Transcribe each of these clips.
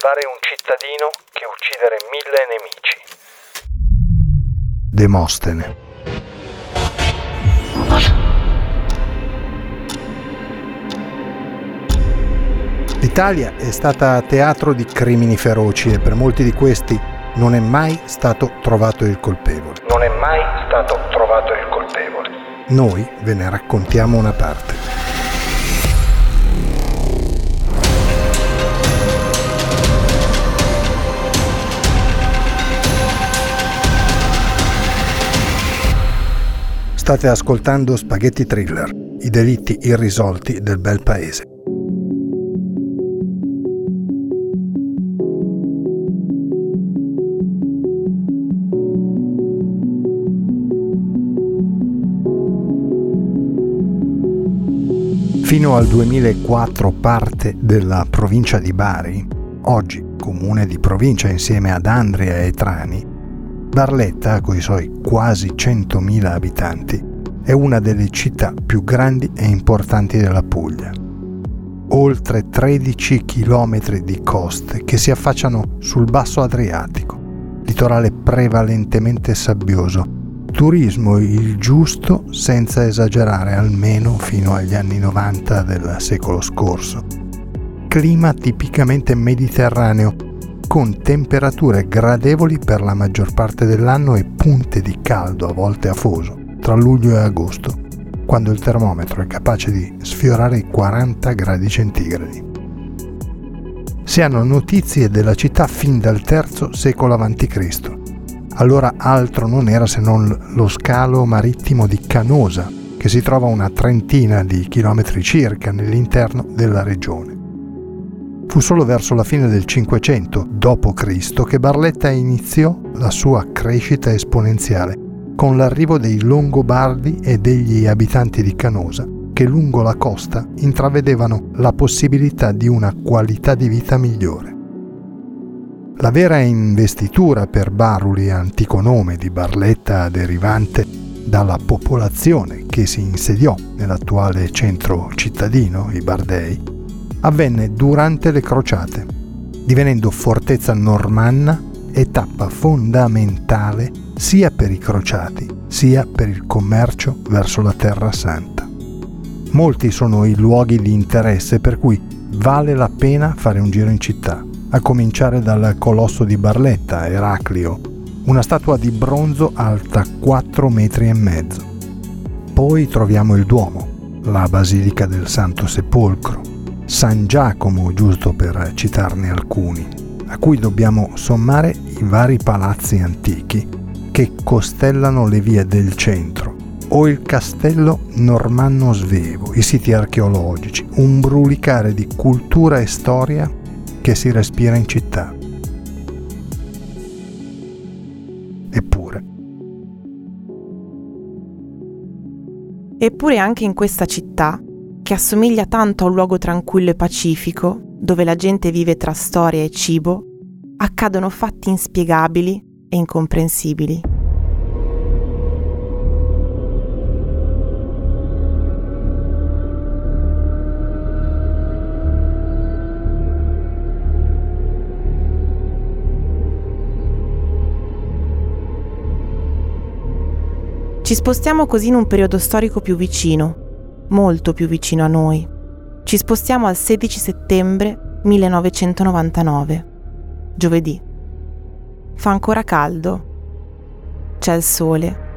Salvare un cittadino che uccidere mille nemici. Demostene. L'Italia è stata teatro di crimini feroci e per molti di questi non è mai stato trovato il colpevole. Non è mai stato trovato il colpevole. Noi ve ne raccontiamo una parte. State ascoltando Spaghetti Thriller, i delitti irrisolti del bel paese. Fino al 2004 parte della provincia di Bari, oggi comune di provincia insieme ad Andria e Trani, Barletta, con i suoi quasi 100.000 abitanti, è una delle città più grandi e importanti della Puglia. Oltre 13 km di coste che si affacciano sul basso Adriatico, litorale prevalentemente sabbioso, turismo il giusto senza esagerare almeno fino agli anni 90 del secolo scorso. Clima tipicamente mediterraneo con temperature gradevoli per la maggior parte dell'anno e punte di caldo a volte afoso tra luglio e agosto, quando il termometro è capace di sfiorare i 40 gradi centigradi. Si hanno notizie della città fin dal III secolo a.C. Allora altro non era se non lo scalo marittimo di Canosa, che si trova a una trentina di chilometri circa nell'interno della regione. Fu solo verso la fine del 500 d.C. che Barletta iniziò la sua crescita esponenziale con l'arrivo dei Longobardi e degli abitanti di Canosa che lungo la costa intravedevano la possibilità di una qualità di vita migliore. La vera investitura per Baruli, antico nome di Barletta derivante dalla popolazione che si insediò nell'attuale centro cittadino, i Bardei, avvenne durante le crociate, divenendo fortezza normanna e tappa fondamentale sia per i crociati sia per il commercio verso la Terra Santa. Molti sono i luoghi di interesse per cui vale la pena fare un giro in città, a cominciare dal colosso di Barletta, Eraclio, una statua di bronzo alta 4 metri e mezzo. Poi troviamo il Duomo, la Basilica del Santo Sepolcro, San Giacomo, giusto per citarne alcuni, a cui dobbiamo sommare i vari palazzi antichi che costellano le vie del centro, o il castello normanno svevo, i siti archeologici, un brulicare di cultura e storia che si respira in città. Eppure. Eppure anche in questa città, che assomiglia tanto a un luogo tranquillo e pacifico, dove la gente vive tra storia e cibo, accadono fatti inspiegabili e incomprensibili. Ci spostiamo così in un periodo storico più vicino, molto più vicino a noi. Ci spostiamo al 16 settembre 1999, giovedì. Fa ancora caldo. C'è il sole.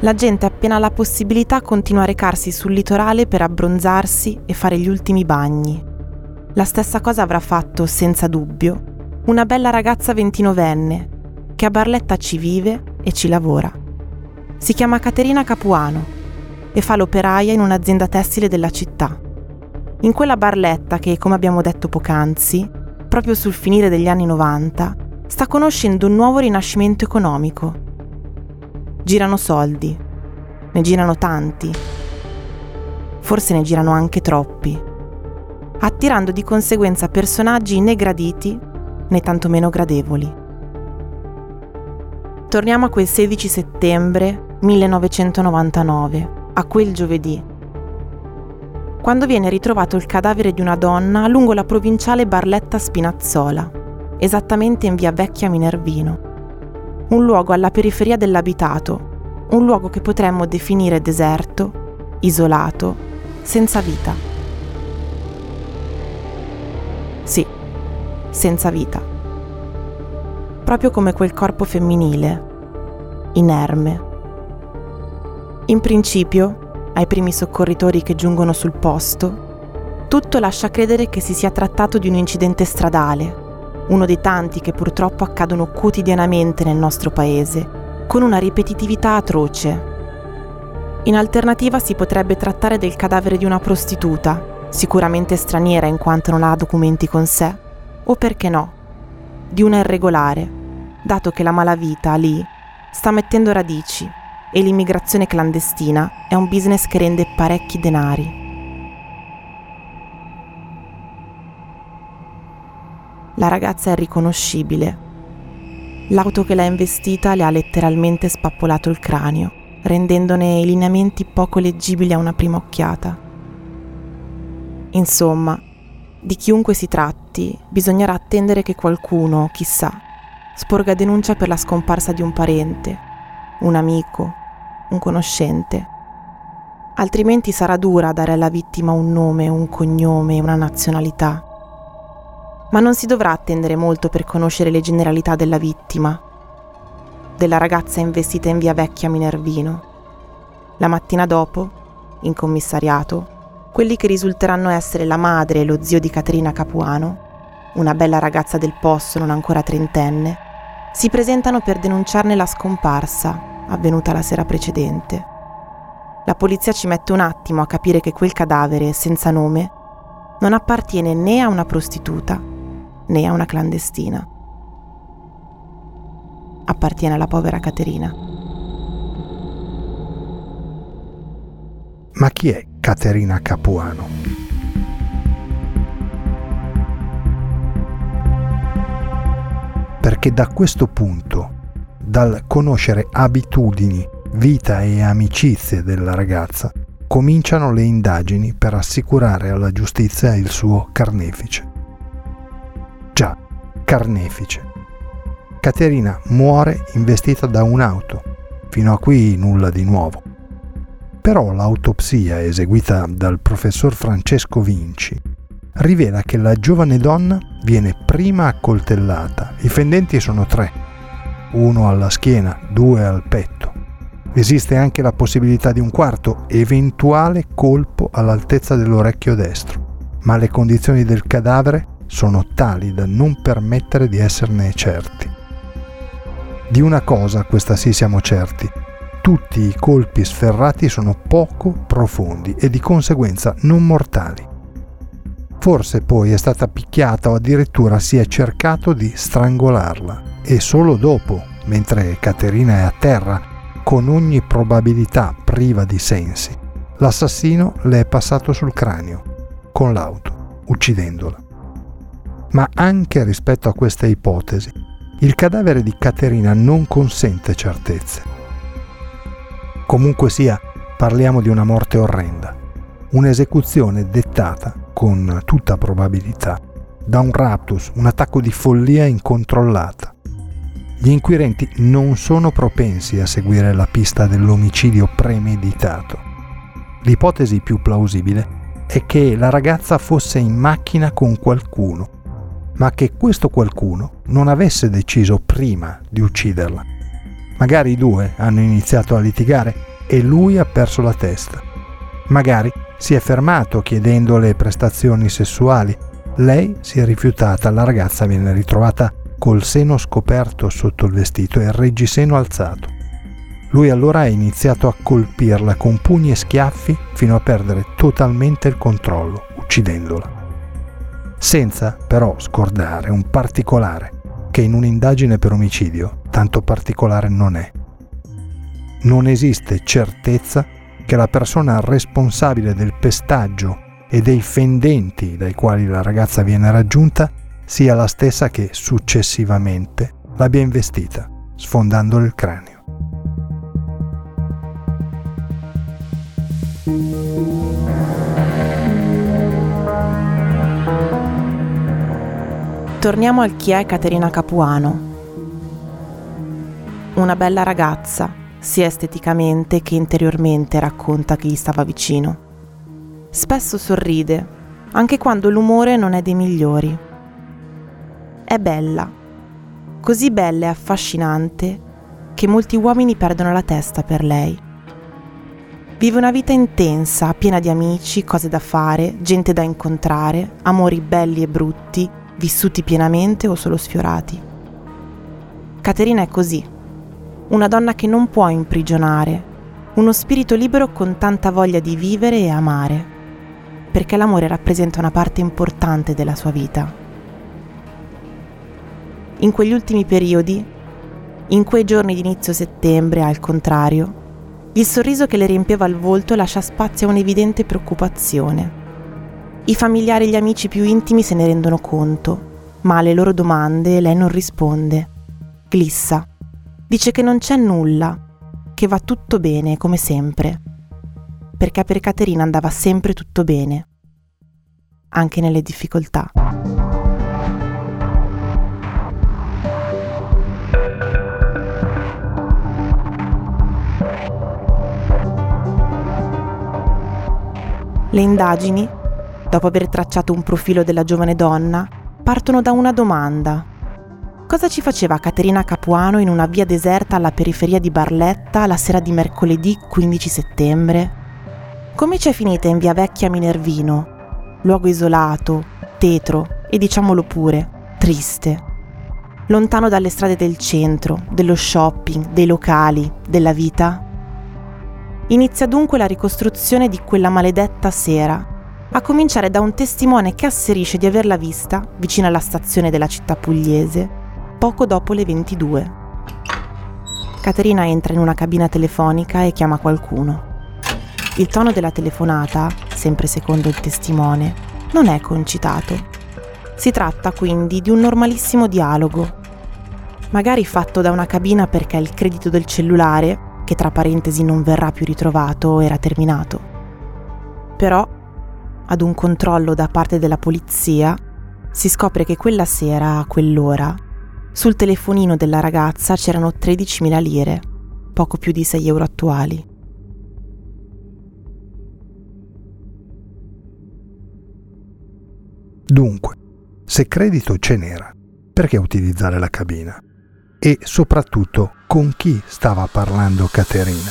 La gente appena ha la possibilità continua a recarsi sul litorale per abbronzarsi e fare gli ultimi bagni. La stessa cosa avrà fatto, senza dubbio, una bella ragazza ventinovenne che a Barletta ci vive e ci lavora. Si chiama Caterina Capuano e fa l'operaia in un'azienda tessile della città. In quella barletta che, come abbiamo detto poc'anzi, proprio sul finire degli anni 90, sta conoscendo un nuovo rinascimento economico. Girano soldi, ne girano tanti, forse ne girano anche troppi, attirando di conseguenza personaggi né graditi né tantomeno gradevoli. Torniamo a quel 16 settembre 1999, a quel giovedì, quando viene ritrovato il cadavere di una donna lungo la provinciale Barletta Spinazzola, esattamente in via Vecchia Minervino. Un luogo alla periferia dell'abitato, un luogo che potremmo definire deserto, isolato, senza vita. Sì, senza vita. Proprio come quel corpo femminile, inerme. In principio, ai primi soccorritori che giungono sul posto, tutto lascia credere che si sia trattato di un incidente stradale, uno dei tanti che purtroppo accadono quotidianamente nel nostro paese, con una ripetitività atroce. In alternativa si potrebbe trattare del cadavere di una prostituta, sicuramente straniera in quanto non ha documenti con sé, o perché no, di una irregolare, dato che la malavita lì sta mettendo radici e l'immigrazione clandestina è un business che rende parecchi denari. La ragazza è riconoscibile. L'auto che l'ha investita le ha letteralmente spappolato il cranio, rendendone i lineamenti poco leggibili a una prima occhiata. Insomma, di chiunque si tratti, bisognerà attendere che qualcuno, chissà, sporga denuncia per la scomparsa di un parente, un amico, un conoscente. Altrimenti sarà dura dare alla vittima un nome, un cognome, una nazionalità ma non si dovrà attendere molto per conoscere le generalità della vittima, della ragazza investita in via Vecchia Minervino. La mattina dopo, in commissariato, quelli che risulteranno essere la madre e lo zio di Caterina Capuano, una bella ragazza del posto non ancora trentenne, si presentano per denunciarne la scomparsa avvenuta la sera precedente. La polizia ci mette un attimo a capire che quel cadavere senza nome non appartiene né a una prostituta né a una clandestina. Appartiene alla povera Caterina. Ma chi è Caterina Capuano? Perché da questo punto, dal conoscere abitudini, vita e amicizie della ragazza, cominciano le indagini per assicurare alla giustizia il suo carnefice carnefice. Caterina muore investita da un'auto. Fino a qui nulla di nuovo. Però l'autopsia eseguita dal professor Francesco Vinci rivela che la giovane donna viene prima accoltellata. I fendenti sono tre, uno alla schiena, due al petto. Esiste anche la possibilità di un quarto eventuale colpo all'altezza dell'orecchio destro, ma le condizioni del cadavere sono tali da non permettere di esserne certi. Di una cosa, questa sì siamo certi, tutti i colpi sferrati sono poco profondi e di conseguenza non mortali. Forse poi è stata picchiata o addirittura si è cercato di strangolarla e solo dopo, mentre Caterina è a terra, con ogni probabilità priva di sensi, l'assassino le è passato sul cranio con l'auto, uccidendola ma anche rispetto a questa ipotesi, il cadavere di Caterina non consente certezze. Comunque sia, parliamo di una morte orrenda, un'esecuzione dettata, con tutta probabilità, da un raptus, un attacco di follia incontrollata. Gli inquirenti non sono propensi a seguire la pista dell'omicidio premeditato. L'ipotesi più plausibile è che la ragazza fosse in macchina con qualcuno ma che questo qualcuno non avesse deciso prima di ucciderla. Magari i due hanno iniziato a litigare e lui ha perso la testa. Magari si è fermato chiedendole prestazioni sessuali. Lei si è rifiutata, la ragazza viene ritrovata col seno scoperto sotto il vestito e il reggiseno alzato. Lui allora ha iniziato a colpirla con pugni e schiaffi fino a perdere totalmente il controllo, uccidendola. Senza però scordare un particolare che in un'indagine per omicidio tanto particolare non è. Non esiste certezza che la persona responsabile del pestaggio e dei fendenti dai quali la ragazza viene raggiunta sia la stessa che successivamente l'abbia investita, sfondandole il cranio. Torniamo al chi è Caterina Capuano. Una bella ragazza, sia esteticamente che interiormente racconta chi gli stava vicino. Spesso sorride, anche quando l'umore non è dei migliori. È bella, così bella e affascinante che molti uomini perdono la testa per lei. Vive una vita intensa, piena di amici, cose da fare, gente da incontrare, amori belli e brutti, vissuti pienamente o solo sfiorati. Caterina è così, una donna che non può imprigionare, uno spirito libero con tanta voglia di vivere e amare, perché l'amore rappresenta una parte importante della sua vita. In quegli ultimi periodi, in quei giorni di inizio settembre, al contrario, il sorriso che le riempieva il volto lascia spazio a un'evidente preoccupazione. I familiari e gli amici più intimi se ne rendono conto, ma alle loro domande lei non risponde. Glissa. Dice che non c'è nulla, che va tutto bene come sempre. Perché per Caterina andava sempre tutto bene, anche nelle difficoltà. Le indagini, dopo aver tracciato un profilo della giovane donna, partono da una domanda. Cosa ci faceva Caterina Capuano in una via deserta alla periferia di Barletta la sera di mercoledì 15 settembre? Come c'è finita in via Vecchia Minervino? Luogo isolato, tetro e diciamolo pure, triste. Lontano dalle strade del centro, dello shopping, dei locali, della vita? Inizia dunque la ricostruzione di quella maledetta sera a cominciare da un testimone che asserisce di averla vista, vicino alla stazione della città pugliese, poco dopo le 22. Caterina entra in una cabina telefonica e chiama qualcuno. Il tono della telefonata, sempre secondo il testimone, non è concitato. Si tratta quindi di un normalissimo dialogo, magari fatto da una cabina perché il credito del cellulare, che tra parentesi non verrà più ritrovato, era terminato. Però ad un controllo da parte della polizia, si scopre che quella sera, a quell'ora, sul telefonino della ragazza c'erano 13.000 lire, poco più di 6 euro attuali. Dunque, se credito ce n'era, perché utilizzare la cabina? E soprattutto con chi stava parlando Caterina?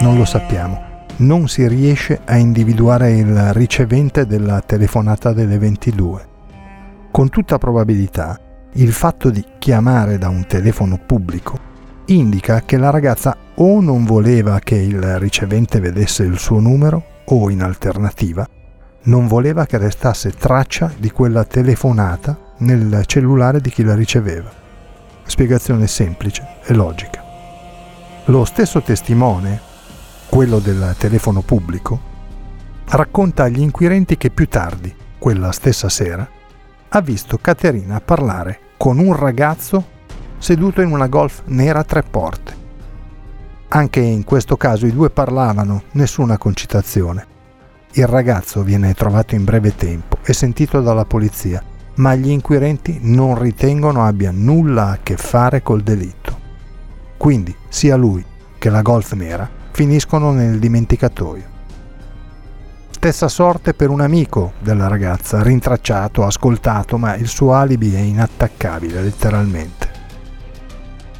Non lo sappiamo. Non si riesce a individuare il ricevente della telefonata delle 22. Con tutta probabilità, il fatto di chiamare da un telefono pubblico indica che la ragazza o non voleva che il ricevente vedesse il suo numero o in alternativa non voleva che restasse traccia di quella telefonata nel cellulare di chi la riceveva. Spiegazione semplice e logica. Lo stesso testimone quello del telefono pubblico, racconta agli inquirenti che più tardi, quella stessa sera, ha visto Caterina parlare con un ragazzo seduto in una golf nera a tre porte. Anche in questo caso i due parlavano, nessuna concitazione. Il ragazzo viene trovato in breve tempo e sentito dalla polizia, ma gli inquirenti non ritengono abbia nulla a che fare col delitto. Quindi sia lui che la golf nera finiscono nel dimenticatoio. Stessa sorte per un amico della ragazza, rintracciato, ascoltato, ma il suo alibi è inattaccabile letteralmente.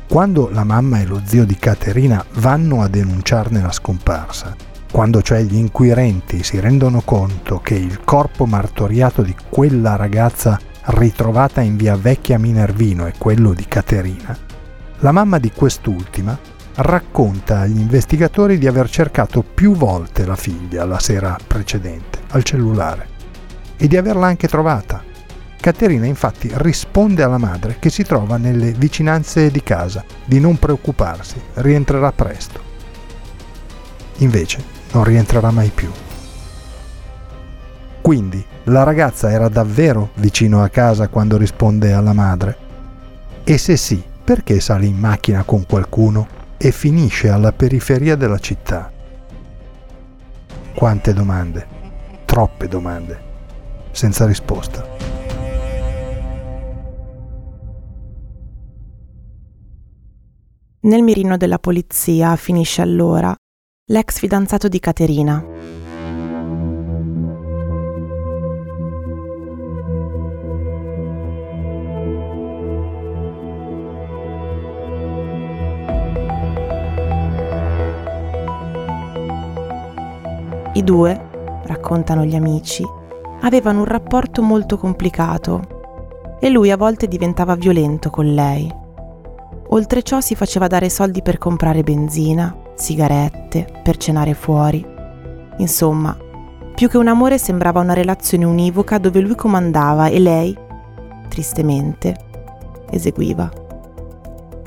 Quando la mamma e lo zio di Caterina vanno a denunciarne la scomparsa, quando cioè gli inquirenti si rendono conto che il corpo martoriato di quella ragazza ritrovata in via Vecchia Minervino è quello di Caterina, la mamma di quest'ultima racconta agli investigatori di aver cercato più volte la figlia la sera precedente al cellulare e di averla anche trovata. Caterina infatti risponde alla madre che si trova nelle vicinanze di casa, di non preoccuparsi, rientrerà presto. Invece non rientrerà mai più. Quindi la ragazza era davvero vicino a casa quando risponde alla madre? E se sì, perché sale in macchina con qualcuno e finisce alla periferia della città? Quante domande, troppe domande, senza risposta. Nel mirino della polizia finisce allora l'ex fidanzato di Caterina. I due, raccontano gli amici, avevano un rapporto molto complicato e lui a volte diventava violento con lei. Oltre ciò si faceva dare soldi per comprare benzina, sigarette, per cenare fuori. Insomma, più che un amore sembrava una relazione univoca dove lui comandava e lei, tristemente, eseguiva.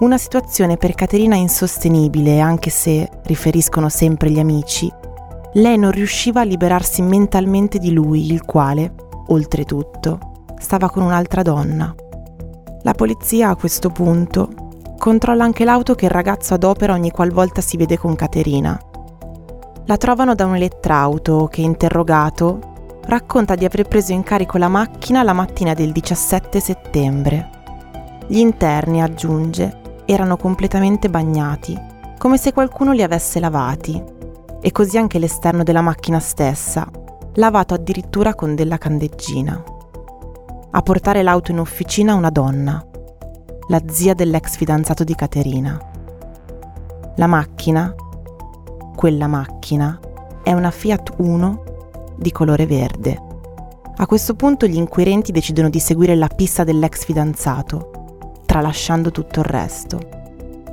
Una situazione per Caterina insostenibile, anche se, riferiscono sempre gli amici, lei non riusciva a liberarsi mentalmente di lui, il quale, oltretutto, stava con un'altra donna. La polizia a questo punto controlla anche l'auto che il ragazzo adopera ogni qualvolta si vede con Caterina. La trovano da un elettrauto che, interrogato, racconta di aver preso in carico la macchina la mattina del 17 settembre. Gli interni, aggiunge, erano completamente bagnati, come se qualcuno li avesse lavati, e così anche l'esterno della macchina stessa, lavato addirittura con della candeggina. A portare l'auto in officina una donna, la zia dell'ex fidanzato di Caterina. La macchina, quella macchina, è una Fiat Uno di colore verde. A questo punto gli inquirenti decidono di seguire la pista dell'ex fidanzato, tralasciando tutto il resto.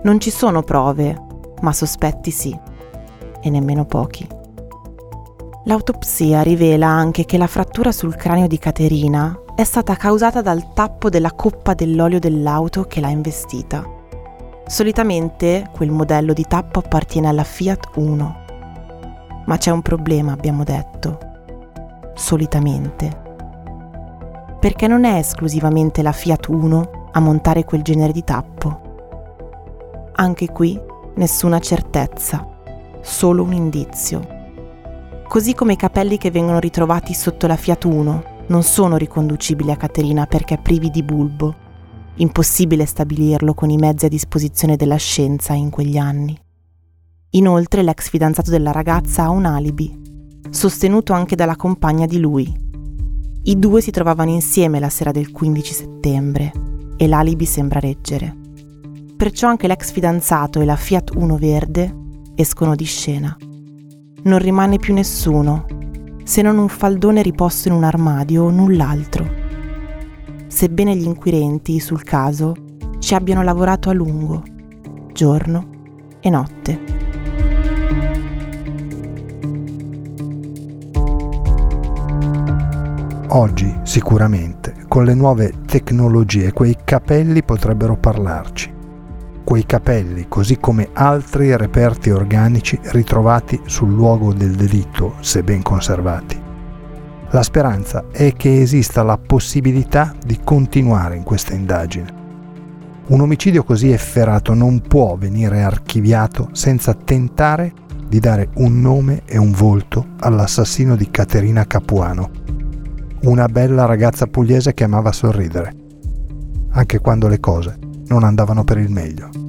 Non ci sono prove, ma sospetti sì, e nemmeno pochi. L'autopsia rivela anche che la frattura sul cranio di Caterina è stata causata dal tappo della coppa dell'olio dell'auto che l'ha investita. Solitamente quel modello di tappo appartiene alla Fiat 1. Ma c'è un problema, abbiamo detto. Solitamente. Perché non è esclusivamente la Fiat 1 a montare quel genere di tappo. Anche qui nessuna certezza, solo un indizio. Così come i capelli che vengono ritrovati sotto la Fiat 1 non sono riconducibili a Caterina perché privi di bulbo. Impossibile stabilirlo con i mezzi a disposizione della scienza in quegli anni. Inoltre l'ex fidanzato della ragazza ha un alibi, sostenuto anche dalla compagna di lui. I due si trovavano insieme la sera del 15 settembre e l'alibi sembra reggere. Perciò anche l'ex fidanzato e la Fiat Uno verde escono di scena. Non rimane più nessuno se non un faldone riposto in un armadio o null'altro. Sebbene gli inquirenti sul caso ci abbiano lavorato a lungo, giorno e notte. Oggi sicuramente con le nuove tecnologie quei capelli potrebbero parlarci quei capelli, così come altri reperti organici ritrovati sul luogo del delitto, se ben conservati. La speranza è che esista la possibilità di continuare in questa indagine. Un omicidio così efferato non può venire archiviato senza tentare di dare un nome e un volto all'assassino di Caterina Capuano, una bella ragazza pugliese che amava sorridere, anche quando le cose non andavano per il meglio.